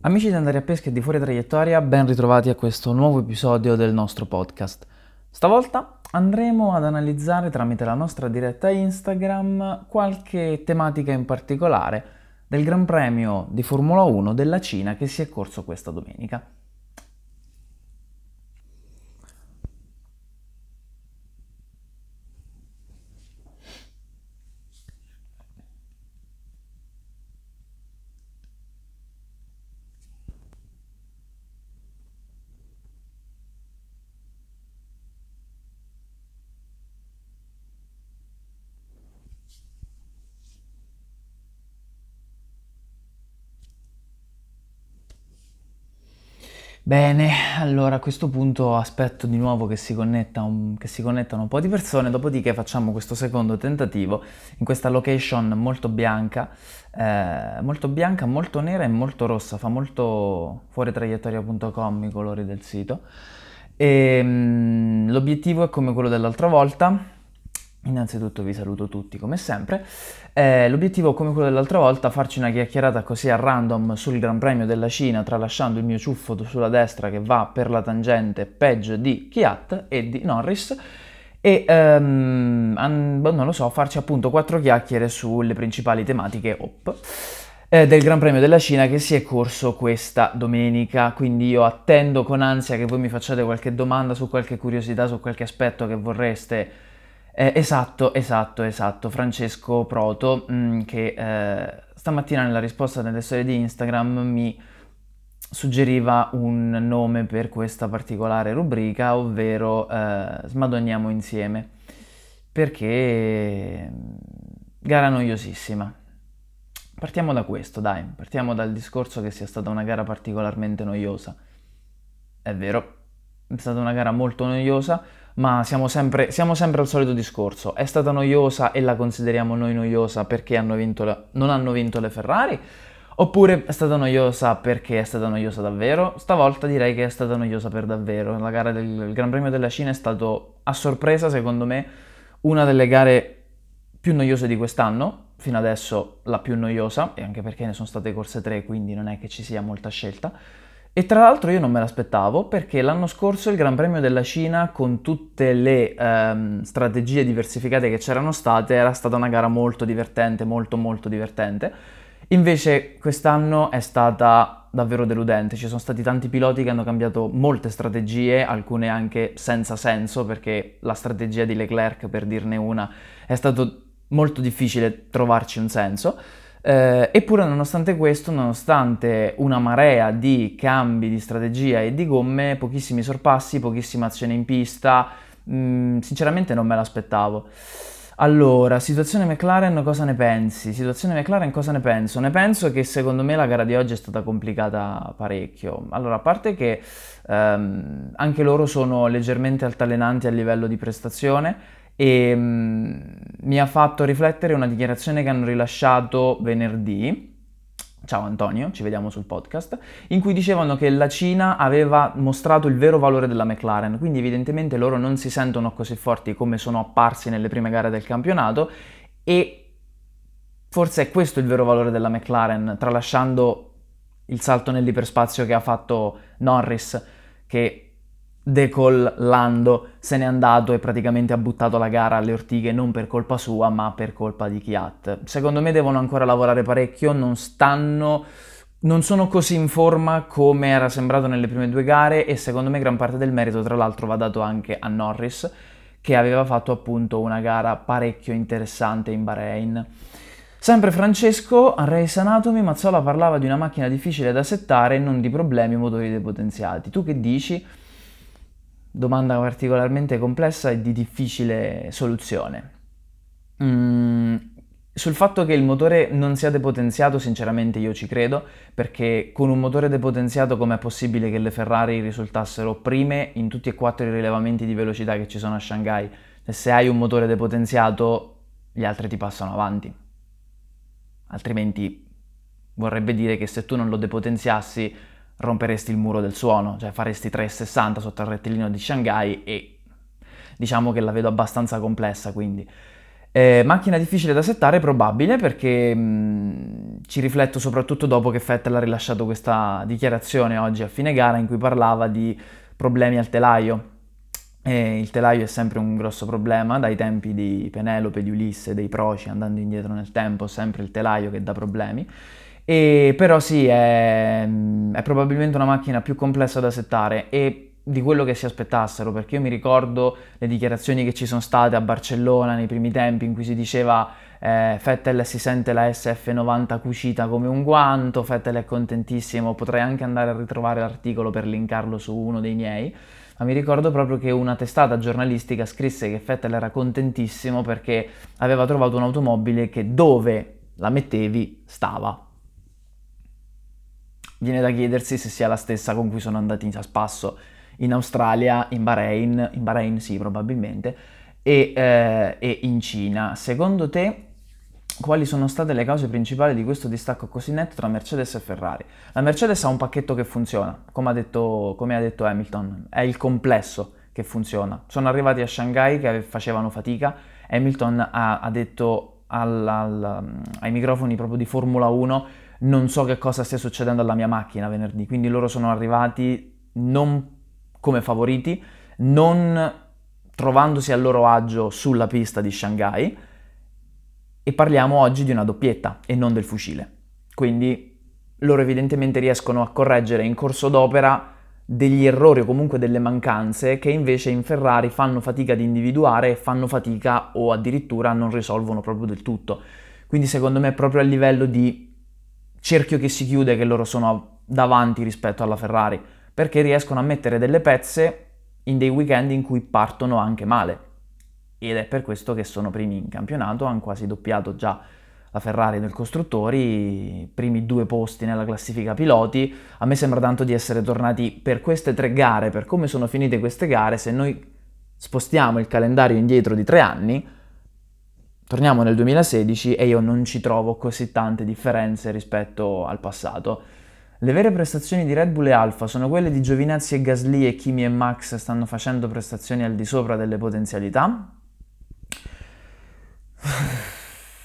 Amici di Andare a Pesca e di Fuori Traiettoria, ben ritrovati a questo nuovo episodio del nostro podcast. Stavolta andremo ad analizzare tramite la nostra diretta Instagram qualche tematica in particolare del Gran Premio di Formula 1 della Cina che si è corso questa domenica. Bene, allora a questo punto aspetto di nuovo che si, un, che si, connettano un po' di persone, dopodiché facciamo questo secondo tentativo in questa location molto bianca, eh, molto bianca, molto nera e molto rossa, fa molto fuori traiettoria.com i colori del sito. E, ehm, mh, l'obiettivo è come quello dell'altra volta, Innanzitutto vi saluto tutti come sempre. Eh, l'obiettivo, come quello dell'altra volta, farci una chiacchierata così a random sul Gran Premio della Cina, tralasciando il mio ciuffo sulla destra che va per la tangente peggio di Kiat e di Norris. E um, an- non lo so, farci appunto quattro chiacchiere sulle principali tematiche op, eh, del Gran Premio della Cina che si è corso questa domenica. Quindi io attendo con ansia che voi mi facciate qualche domanda su qualche curiosità, su qualche aspetto che vorreste eh, esatto, esatto, esatto, Francesco Proto, mh, mm, che eh, stamattina nella risposta nelle storie di Instagram mi suggeriva un nome per questa particolare rubrica, ovvero eh, Smadonniamo insieme, perché mm, gara noiosissima. Partiamo da questo, dai, partiamo dal discorso che sia stata una gara particolarmente noiosa. È vero, è stata una gara molto noiosa, ma siamo sempre, siamo sempre, al solito discorso. È stata noiosa e la consideriamo noi noiosa perché hanno la, non hanno vinto le Ferrari? Oppure è stata noiosa perché è stata noiosa davvero? Stavolta direi che è stata noiosa per davvero. La gara del Gran Premio della Cina è stato a sorpresa, secondo me, una delle gare più noiose di quest'anno. Fino adesso la più noiosa, e anche perché ne sono state corse tre, quindi non è che ci sia molta scelta. E tra l'altro io non me l'aspettavo perché l'anno scorso il Gran Premio della Cina, con tutte le ehm, strategie diversificate che c'erano state, era stata una gara molto divertente, molto molto divertente. Invece quest'anno è stata davvero deludente, ci sono stati tanti piloti che hanno cambiato molte strategie, alcune anche senza senso, perché la strategia di Leclerc, per dirne una, è stato molto difficile trovarci un senso. Eh, eppure nonostante questo, nonostante una marea di cambi di strategia e di gomme, pochissimi sorpassi, pochissima azione in pista, mh, mm, sinceramente non me l'aspettavo. Allora, situazione McLaren, cosa ne pensi? Situazione McLaren, cosa ne penso? Ne penso che secondo me la gara di oggi è stata complicata parecchio. Allora, a parte che ehm, anche loro sono leggermente altalenanti a livello di prestazione, e um, mi ha fatto riflettere una dichiarazione che hanno rilasciato venerdì. Ciao Antonio, ci vediamo sul podcast, in cui dicevano che la Cina aveva mostrato il vero valore della McLaren, quindi evidentemente loro non si sentono così forti come sono apparsi nelle prime gare del campionato e forse è questo il vero valore della McLaren, tralasciando il salto nell'iperspazio che ha fatto Norris, che decollando se n'è andato e praticamente ha buttato la gara alle ortighe non per colpa sua ma per colpa di Kiat. Secondo me devono ancora lavorare parecchio, non stanno non sono così in forma come era sembrato nelle prime due gare e secondo me gran parte del merito tra l'altro va dato anche a Norris che aveva fatto appunto una gara parecchio interessante in Bahrain. Sempre Francesco, a Race Anatomy, Mazzola parlava di una macchina difficile da settare e non di problemi motori depotenziati. Tu che dici? Domanda particolarmente complessa e di difficile soluzione. Mm, sul fatto che il motore non sia depotenziato, sinceramente io ci credo, perché con un motore depotenziato com'è possibile che le Ferrari risultassero prime in tutti e quattro i rilevamenti di velocità che ci sono a Shanghai? Se hai un motore depotenziato, gli altri ti passano avanti. Altrimenti vorrebbe dire che se tu non lo depotenziassi romperesti il muro del suono, cioè faresti 360 sotto il rettilineo di Shanghai e diciamo che la vedo abbastanza complessa quindi. Eh, macchina difficile da settare, probabile, perché mh, ci rifletto soprattutto dopo che Vettel ha rilasciato questa dichiarazione oggi a fine gara in cui parlava di problemi al telaio. E il telaio è sempre un grosso problema, dai tempi di Penelope, di Ulisse, dei Proci, andando indietro nel tempo, sempre il telaio che dà problemi. E, però sì, è, è probabilmente una macchina più complessa da settare e di quello che si aspettassero, perché io mi ricordo le dichiarazioni che ci sono state a Barcellona nei primi tempi in cui si diceva eh, Fettel si sente la SF90 cucita come un guanto, Fettel è contentissimo, potrei anche andare a ritrovare l'articolo per linkarlo su uno dei miei, ma mi ricordo proprio che una testata giornalistica scrisse che Fettel era contentissimo perché aveva trovato un'automobile che dove la mettevi stava. Viene da chiedersi se sia la stessa con cui sono andati a spasso in Australia, in Bahrain, in Bahrain sì probabilmente, e, eh, e in Cina. Secondo te quali sono state le cause principali di questo distacco così netto tra Mercedes e Ferrari? La Mercedes ha un pacchetto che funziona, come ha detto, come ha detto Hamilton, è il complesso che funziona. Sono arrivati a Shanghai che facevano fatica, Hamilton ha, ha detto al, al, ai microfoni proprio di Formula 1 non so che cosa stia succedendo alla mia macchina venerdì, quindi loro sono arrivati non come favoriti, non trovandosi a loro agio sulla pista di Shanghai e parliamo oggi di una doppietta e non del fucile. Quindi loro evidentemente riescono a correggere in corso d'opera degli errori o comunque delle mancanze che invece in Ferrari fanno fatica ad individuare fanno fatica o addirittura non risolvono proprio del tutto. Quindi secondo me proprio a livello di cerchio che si chiude che loro sono davanti rispetto alla Ferrari perché riescono a mettere delle pezze in dei weekend in cui partono anche male. Ed è per questo che sono primi in campionato, hanno quasi doppiato già la Ferrari del costruttori, primi due posti nella classifica piloti. A me sembra tanto di essere tornati per queste tre gare, per come sono finite queste gare, se noi spostiamo il calendario indietro di tre anni, torniamo nel 2016 e io non ci trovo così tante differenze rispetto al passato. Le vere prestazioni di Red Bull e Alfa sono quelle di Giovinazzi e Gasly e Kimi e Max stanno facendo prestazioni al di sopra delle potenzialità?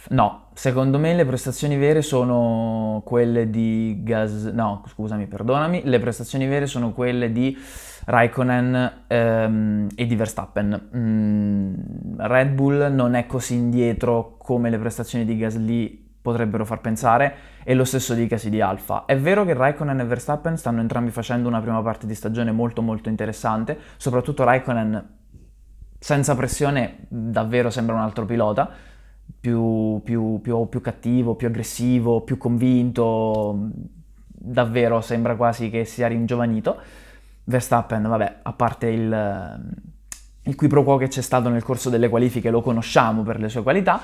No, secondo me le prestazioni vere sono quelle di Gas... No, scusami, perdonami. Le prestazioni vere sono quelle di Raikkonen ehm, e di Verstappen. Mm, Red Bull non è così indietro come le prestazioni di Gasly potrebbero far pensare, e lo stesso dicasi di Alfa. È vero che Raikkonen e Verstappen stanno entrambi facendo una prima parte di stagione molto molto interessante, soprattutto Raikkonen senza pressione davvero sembra un altro pilota, più, più, più, più cattivo, più aggressivo, più convinto, davvero sembra quasi che sia ringiovanito. Verstappen, vabbè, a parte il, il qui pro quo che c'è stato nel corso delle qualifiche, lo conosciamo per le sue qualità,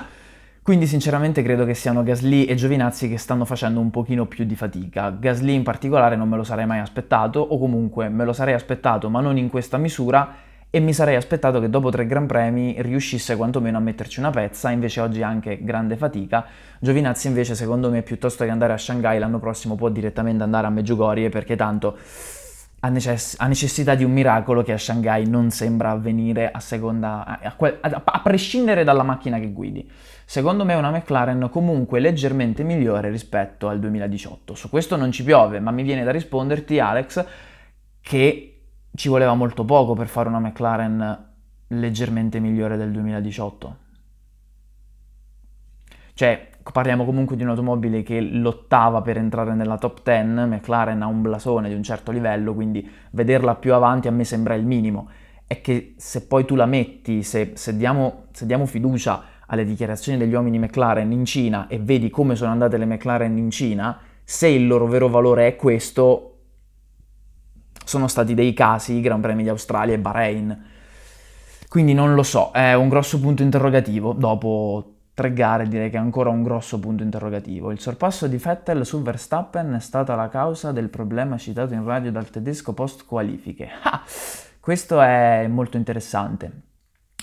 quindi sinceramente credo che siano Gasly e Giovinazzi che stanno facendo un pochino più di fatica. Gasly in particolare non me lo sarei mai aspettato, o comunque me lo sarei aspettato ma non in questa misura, e mi sarei aspettato che dopo tre Gran Premi riuscisse quantomeno a metterci una pezza, invece oggi anche grande fatica. Giovinazzi invece secondo me piuttosto che andare a Shanghai l'anno prossimo può direttamente andare a Meggiugorie perché tanto ha, necess- ha, necessità di un miracolo che a Shanghai non sembra avvenire a, seconda, a, a, a, prescindere dalla macchina che guidi. Secondo me è una McLaren comunque leggermente migliore rispetto al 2018. Su questo non ci piove, ma mi viene da risponderti Alex che ci voleva molto poco per fare una McLaren leggermente migliore del 2018. Cioè, parliamo comunque di un'automobile che lottava per entrare nella top 10, McLaren ha un blasone di un certo livello, quindi vederla più avanti a me sembra il minimo. È che se poi tu la metti, se, se, diamo, se diamo fiducia alle dichiarazioni degli uomini McLaren in Cina e vedi come sono andate le McLaren in Cina, se il loro vero valore è questo, sono stati dei casi, i Gran Premi di Australia e Bahrain. Quindi non lo so, è un grosso punto interrogativo dopo tre gare direi che è ancora un grosso punto interrogativo. Il sorpasso di Vettel su Verstappen è stata la causa del problema citato in radio dal tedesco post qualifiche. Ah, questo è molto interessante.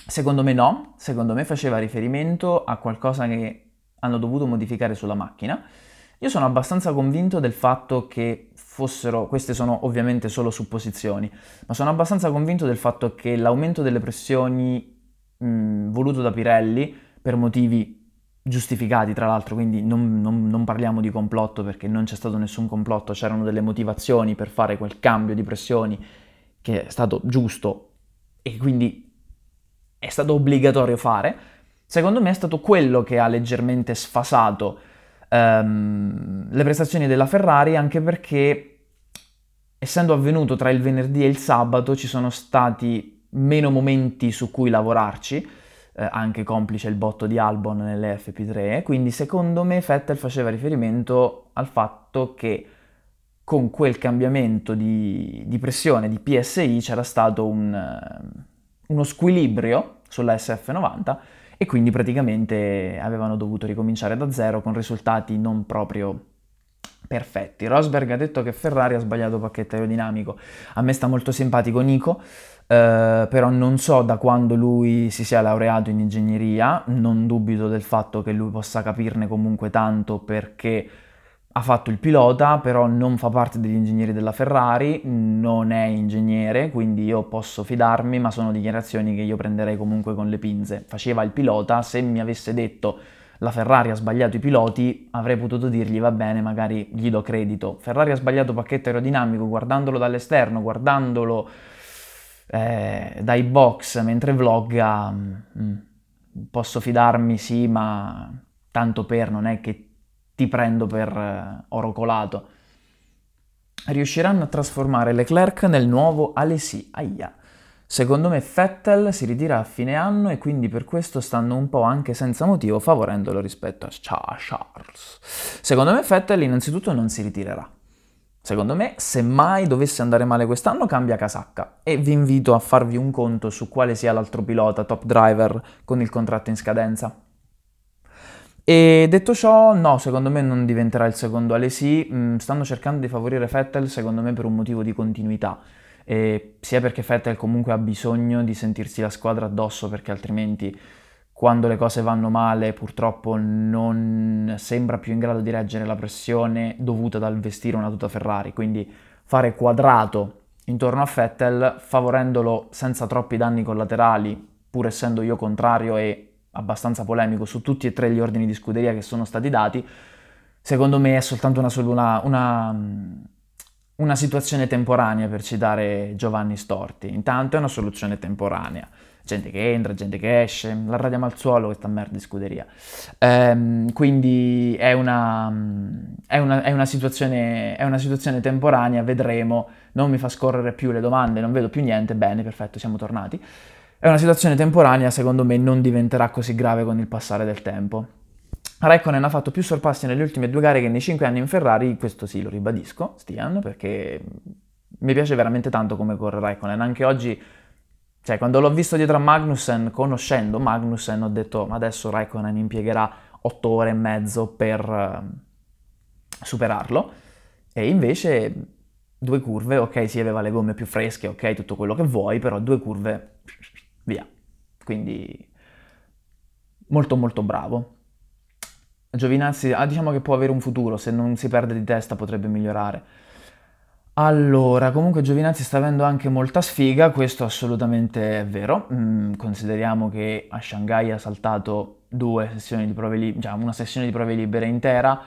Secondo me no, secondo me faceva riferimento a qualcosa che hanno dovuto modificare sulla macchina. Io sono abbastanza convinto del fatto che fossero, queste sono ovviamente solo supposizioni, ma sono abbastanza convinto del fatto che l'aumento delle pressioni mh, voluto da Pirelli per motivi giustificati tra l'altro, quindi non, non, non, parliamo di complotto perché non c'è stato nessun complotto, c'erano delle motivazioni per fare quel cambio di pressioni che è stato giusto e quindi è stato obbligatorio fare, secondo me è stato quello che ha leggermente sfasato um, le prestazioni della Ferrari anche perché essendo avvenuto tra il venerdì e il sabato ci sono stati meno momenti su cui lavorarci, eh, anche complice il botto di Albon nelle FP3, quindi secondo me Vettel faceva riferimento al fatto che con quel cambiamento di, di pressione di PSI c'era stato un, uh, uno squilibrio sulla SF90 e quindi praticamente avevano dovuto ricominciare da zero con risultati non proprio perfetti. Rosberg ha detto che Ferrari ha sbagliato pacchetto aerodinamico. A me sta molto simpatico Nico, eh, però non so da quando lui si sia laureato in ingegneria, non dubito del fatto che lui possa capirne comunque tanto perché ha fatto il pilota, però non fa parte degli ingegneri della Ferrari, non è ingegnere, quindi io posso fidarmi, ma sono dichiarazioni che io prenderei comunque con le pinze. Faceva il pilota, se mi avesse detto la Ferrari ha sbagliato i piloti, avrei potuto dirgli va bene, magari gli do credito. Ferrari ha sbagliato pacchetto aerodinamico, guardandolo dall'esterno, guardandolo eh, dai box mentre vlogga, mh, mm, posso fidarmi sì, ma tanto per, non è che ti prendo per eh, oro colato. Riusciranno a trasformare Leclerc nel nuovo Alesi. Aia. Secondo me Vettel si ritira a fine anno e quindi per questo stanno un po' anche senza motivo favorendolo rispetto a Charles. Secondo me Vettel innanzitutto non si ritirerà. Secondo me, se mai dovesse andare male quest'anno, cambia casacca e vi invito a farvi un conto su quale sia l'altro pilota top driver con il contratto in scadenza. E detto ciò, no, secondo me non diventerà il secondo Alesi, mm, stanno cercando di favorire Vettel secondo me per un motivo di continuità, e sia perché Vettel comunque ha bisogno di sentirsi la squadra addosso perché altrimenti quando le cose vanno male purtroppo non sembra più in grado di reggere la pressione dovuta dal vestire una tuta Ferrari, quindi fare quadrato intorno a Vettel favorendolo senza troppi danni collaterali, pur essendo io contrario e abbastanza polemico su tutti e tre gli ordini di scuderia che sono stati dati, secondo me è soltanto una, una, una situazione temporanea per citare Giovanni Storti. Intanto è una soluzione temporanea gente che entra, gente che esce, la radiamo al suolo questa merda di scuderia. Ehm, quindi è una, è, una, è, una è una situazione temporanea, vedremo, non mi fa scorrere più le domande, non vedo più niente, bene, perfetto, siamo tornati. È una situazione temporanea, secondo me non diventerà così grave con il passare del tempo. Raikkonen ha fatto più sorpassi nelle ultime due gare che nei cinque anni in Ferrari, questo sì lo ribadisco, Stian, perché mi piace veramente tanto come corre Raikkonen, anche oggi cioè, quando l'ho visto dietro a Magnussen, conoscendo Magnussen, ho detto, ma adesso Raikkonen impiegherà otto ore e mezzo per uh, superarlo. E invece due curve, ok, si aveva le gomme più fresche, ok, tutto quello che vuoi, però due curve, via. Quindi molto molto bravo. Giovinazzi, ah, diciamo che può avere un futuro, se non si perde di testa potrebbe migliorare. Allora, comunque Giovinazzi sta avendo anche molta sfiga, questo assolutamente è vero. Mm, consideriamo che a Shanghai ha saltato due sessioni di prove libere, cioè una sessione di prove libere intera,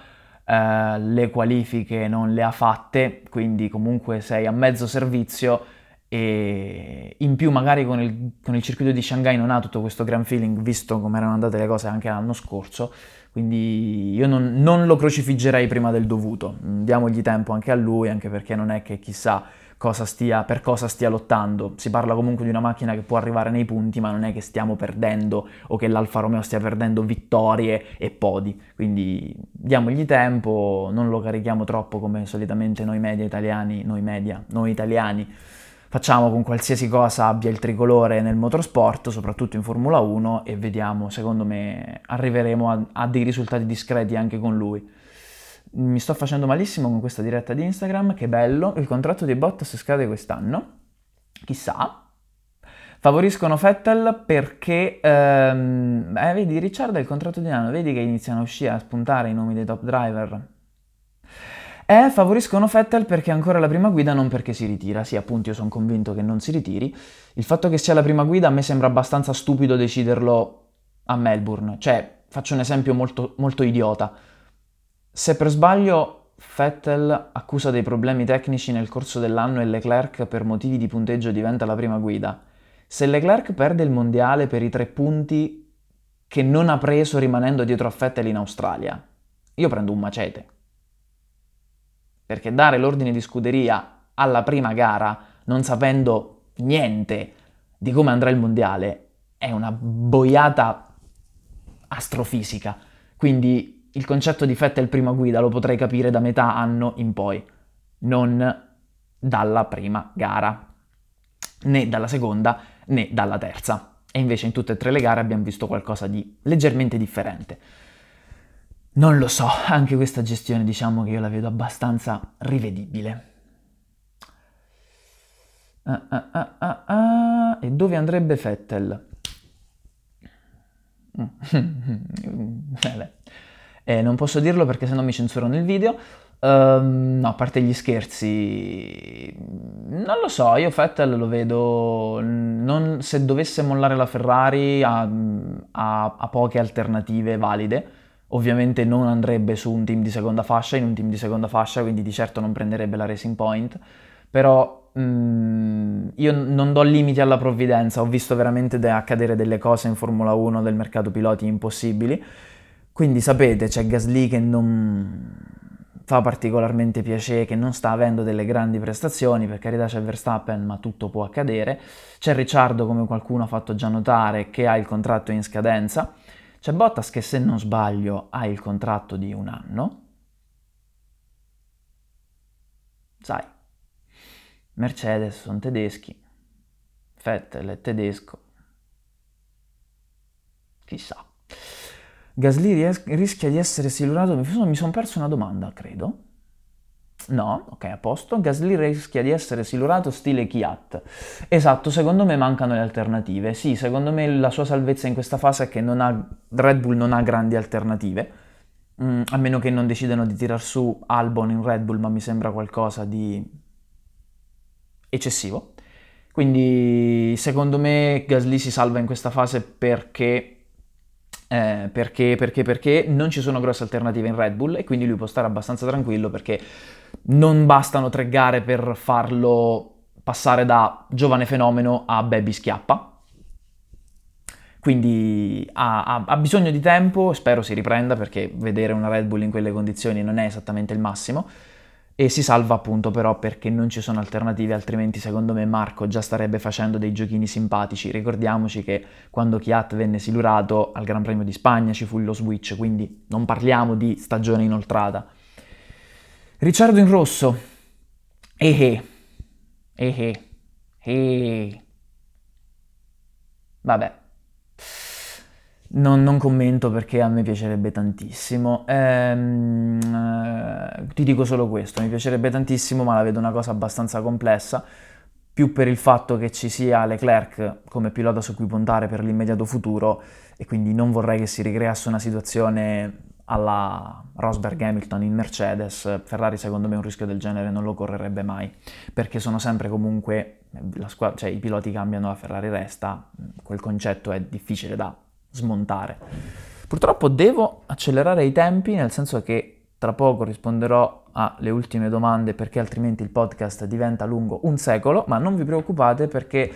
eh, le qualifiche non le ha fatte, quindi comunque sei a mezzo servizio e in più magari con il, con il circuito di Shanghai non ha tutto questo gran feeling, visto come erano andate le cose anche l'anno scorso quindi io non, non, lo crocifiggerei prima del dovuto, diamogli tempo anche a lui, anche perché non è che chissà cosa stia, per cosa stia lottando. Si parla comunque di una macchina che può arrivare nei punti, ma non è che stiamo perdendo o che l'Alfa Romeo stia perdendo vittorie e podi. Quindi diamogli tempo, non lo carichiamo troppo come solitamente noi media italiani, noi media, noi italiani facciamo con qualsiasi cosa abbia il tricolore nel motorsport, soprattutto in Formula 1, e vediamo, secondo me, arriveremo a, a, dei risultati discreti anche con lui. Mi sto facendo malissimo con questa diretta di Instagram, che bello, il contratto di Bottas scade quest'anno, chissà. Favoriscono Vettel perché, ehm, eh, vedi, Ricciardo ha il contratto di anno, vedi che iniziano a uscire, a spuntare i nomi dei top driver. E favoriscono Vettel perché è ancora la prima guida, non perché si ritira. Sì, appunto, io sono convinto che non si ritiri. Il fatto che sia la prima guida a me sembra abbastanza stupido deciderlo a Melbourne. Cioè, faccio un esempio molto, molto idiota. Se per sbaglio Vettel accusa dei problemi tecnici nel corso dell'anno e Leclerc per motivi di punteggio diventa la prima guida, se Leclerc perde il mondiale per i tre punti che non ha preso rimanendo dietro a Vettel in Australia, io prendo un macete. Perché dare l'ordine di scuderia alla prima gara, non sapendo niente di come andrà il mondiale, è una boiata astrofisica. Quindi il concetto di Vettel prima guida lo potrei capire da metà anno in poi, non dalla prima gara, né dalla seconda né dalla terza. E invece in tutte e tre le gare abbiamo visto qualcosa di leggermente differente. Non lo so, anche questa gestione diciamo che io la vedo abbastanza rivedibile. Ah, ah, ah, e dove andrebbe Fettel? eh, non posso dirlo perché sennò mi censurano il video. Um, no, a parte gli scherzi, non lo so, io Fettel lo vedo, non, se dovesse mollare la Ferrari ha, ha poche alternative valide ovviamente non andrebbe su un team di seconda fascia, in un team di seconda fascia, quindi di certo non prenderebbe la Racing Point, però mh, mm, io non do limiti alla provvidenza, ho visto veramente de- accadere delle cose in Formula 1 del mercato piloti impossibili, quindi sapete c'è Gasly che non fa particolarmente piacere, che non sta avendo delle grandi prestazioni, per carità c'è Verstappen, ma tutto può accadere, c'è Ricciardo come qualcuno ha fatto già notare che ha il contratto in scadenza, c'è Bottas che se non sbaglio ha il contratto di un anno. Sai, Mercedes sono tedeschi, Vettel è tedesco. Chissà. Gasly rischia di essere silurato. Mi sono perso una domanda, credo. No, ok, a posto. Gasly rischia di essere silurato stile Kiat. Esatto, secondo me mancano le alternative. Sì, secondo me la sua salvezza in questa fase è che ha, Red Bull non ha grandi alternative, mm, a meno che non decidano di tirar su Albon in Red Bull, ma mi sembra qualcosa di eccessivo. Quindi secondo me Gasly si salva in questa fase perché eh, perché, perché, perché non ci sono grosse alternative in Red Bull e quindi lui può stare abbastanza tranquillo perché non bastano tre gare per farlo passare da giovane fenomeno a baby schiappa. Quindi ha, ha, ha, bisogno di tempo, spero si riprenda perché vedere una Red Bull in quelle condizioni non è esattamente il massimo. E si salva appunto però perché non ci sono alternative, altrimenti secondo me Marco già starebbe facendo dei giochini simpatici. Ricordiamoci che quando Chiat venne silurato al Gran Premio di Spagna ci fu lo switch, quindi non parliamo di stagione inoltrata. Ricciardo in rosso. Ehe. Ehe. Ehe. Vabbè. Non, non, commento perché a me piacerebbe tantissimo. Ehm, eh, ti dico solo questo, mi piacerebbe tantissimo, ma la vedo una cosa abbastanza complessa, più per il fatto che ci sia Leclerc come pilota su cui puntare per l'immediato futuro e quindi non vorrei che si ricreasse una situazione alla Rosberg Hamilton in Mercedes, Ferrari secondo me un rischio del genere non lo correrebbe mai, perché sono sempre comunque, squadra, cioè i piloti cambiano, la Ferrari resta, quel concetto è difficile da smontare. Purtroppo devo accelerare i tempi, nel senso che tra poco risponderò alle ultime domande perché altrimenti il podcast diventa lungo un secolo, ma non vi preoccupate perché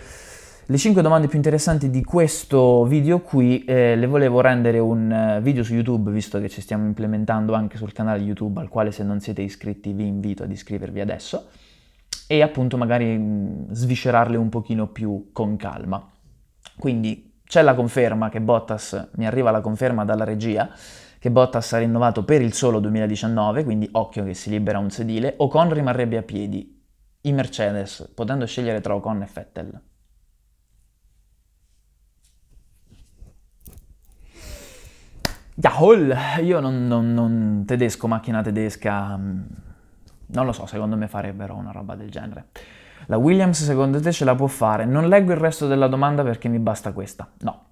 le 5 domande più interessanti di questo video qui eh, le volevo rendere un eh, video su YouTube, visto che ci stiamo implementando anche sul canale YouTube, al quale se non siete iscritti vi invito ad iscrivervi adesso, e appunto magari mh, sviscerarle un pochino più con calma. Quindi c'è la conferma che Bottas, mi arriva la conferma dalla regia, che Bottas ha rinnovato per il solo 2019, quindi occhio che si libera un sedile, Ocon rimarrebbe a piedi, i Mercedes, potendo scegliere tra Ocon e Vettel. Yahol! Io non, non, non, tedesco, macchina tedesca, mm, non lo so, secondo me farebbero una roba del genere. La Williams secondo te ce la può fare? Non leggo il resto della domanda perché mi basta questa. No.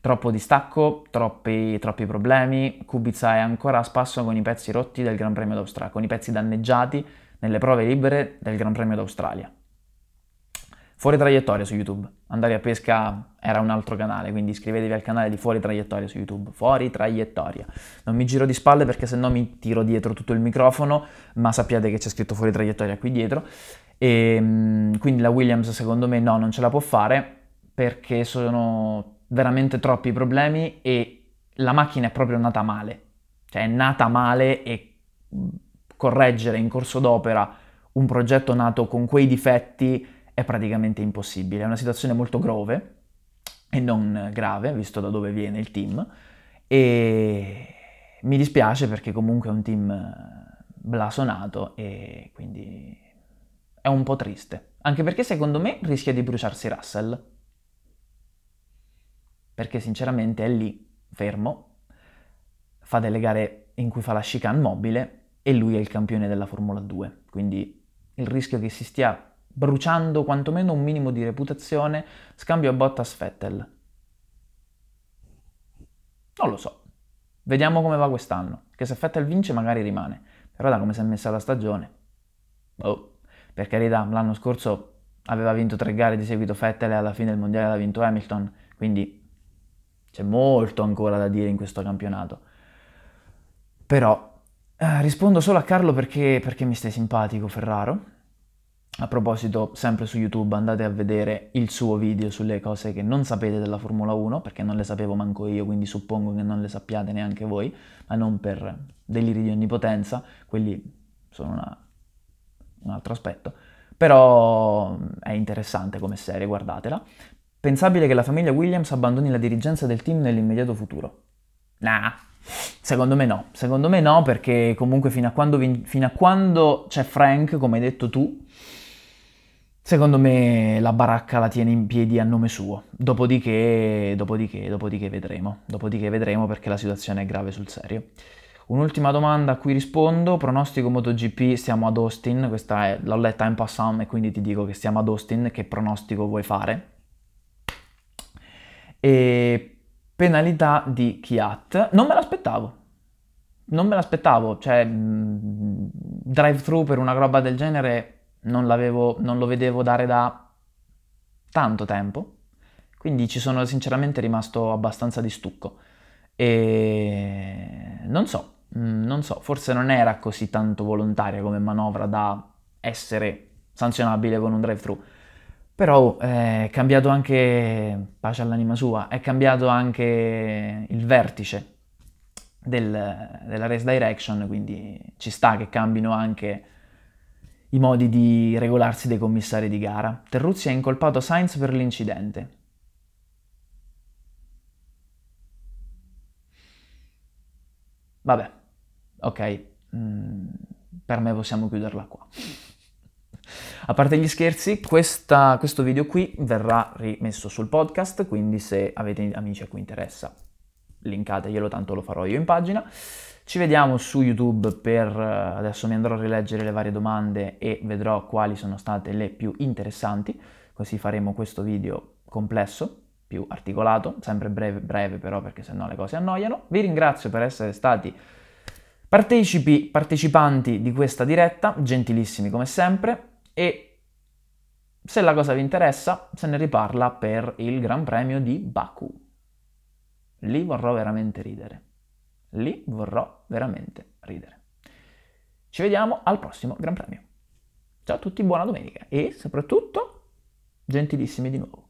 Troppo distacco, troppi, troppi problemi, Kubica è ancora a spasso con i pezzi rotti del Gran Premio d'Australia, con i pezzi danneggiati nelle prove libere del Gran Premio d'Australia. Fuori traiettoria su YouTube. Andare a pesca era un altro canale, quindi iscrivetevi al canale di Fuori traiettoria su YouTube. Fuori traiettoria. Non mi giro di spalle perché sennò mi tiro dietro tutto il microfono, ma sappiate che c'è scritto Fuori traiettoria qui dietro. E ehm, quindi la Williams secondo me no, non ce la può fare perché sono veramente troppi problemi e la macchina è proprio nata male. Cioè è nata male e correggere in corso d'opera un progetto nato con quei difetti è praticamente impossibile. È una situazione molto grove e non grave, visto da dove viene il team, e mi dispiace perché comunque è un team blasonato e quindi è un po' triste. Anche perché secondo me rischia di bruciarsi Russell. Perché sinceramente è lì, fermo, fa delle gare in cui fa la chicane mobile e lui è il campione della Formula 2. Quindi il rischio che si stia bruciando quantomeno un minimo di reputazione, scambio a Bottas-Vettel. Non lo so. Vediamo come va quest'anno, che se Vettel vince magari rimane, però da come si è messa la stagione. Oh, per carità, l'anno scorso aveva vinto tre gare di seguito Vettel e alla fine del mondiale l'ha vinto Hamilton, quindi c'è molto ancora da dire in questo campionato. Però eh, rispondo solo a Carlo perché, perché mi stai simpatico, Ferraro a proposito, sempre su YouTube andate a vedere il suo video sulle cose che non sapete della Formula 1, perché non le sapevo manco io, quindi suppongo che non le sappiate neanche voi, ma non per deliri di onnipotenza, quelli sono una, un altro aspetto. Però è interessante come serie, guardatela. Pensabile che la famiglia Williams abbandoni la dirigenza del team nell'immediato futuro? Nah, secondo me no. Secondo me no, perché comunque fino a quando, fino a quando c'è Frank, come hai detto tu, Secondo me la baracca la tiene in piedi a nome suo, dopodiché, dopodiché, dopodiché vedremo, dopodiché vedremo perché la situazione è grave sul serio. Un'ultima domanda a cui rispondo, pronostico MotoGP, stiamo ad Austin, questa è, l'ho letta in passant e quindi ti dico che stiamo ad Austin, che pronostico vuoi fare? E penalità di Kiat, non me l'aspettavo, non me l'aspettavo, cioè drive-thru per una roba del genere non, non lo vedevo dare da tanto tempo, quindi ci sono sinceramente rimasto abbastanza di stucco. E non so, mm, non so, forse non era così tanto volontaria come manovra da essere sanzionabile con un drive-thru. Però eh, è cambiato anche, pace all'anima sua, è cambiato anche il vertice del, della race direction, quindi ci sta che cambino anche i modi di regolarsi dei commissari di gara. Terruzzi ha incolpato Sainz per l'incidente. Vabbè, ok, mm, per me possiamo chiuderla qua. A parte gli scherzi, questa, questo video qui verrà rimesso sul podcast, quindi se avete amici a cui interessa, linkateglielo, tanto lo farò io in pagina. Ci vediamo su YouTube per adesso mi andrò a rileggere le varie domande e vedrò quali sono state le più interessanti, così faremo questo video complesso, più articolato, sempre breve breve però perché sennò le cose annoiano. Vi ringrazio per essere stati partecipi, partecipanti di questa diretta, gentilissimi come sempre e se la cosa vi interessa se ne riparla per il Gran Premio di Baku. Lì vorrò veramente ridere. Lì vorrò veramente ridere. Ci vediamo al prossimo Gran Premio. Ciao a tutti, buona domenica e soprattutto gentilissimi di nuovo.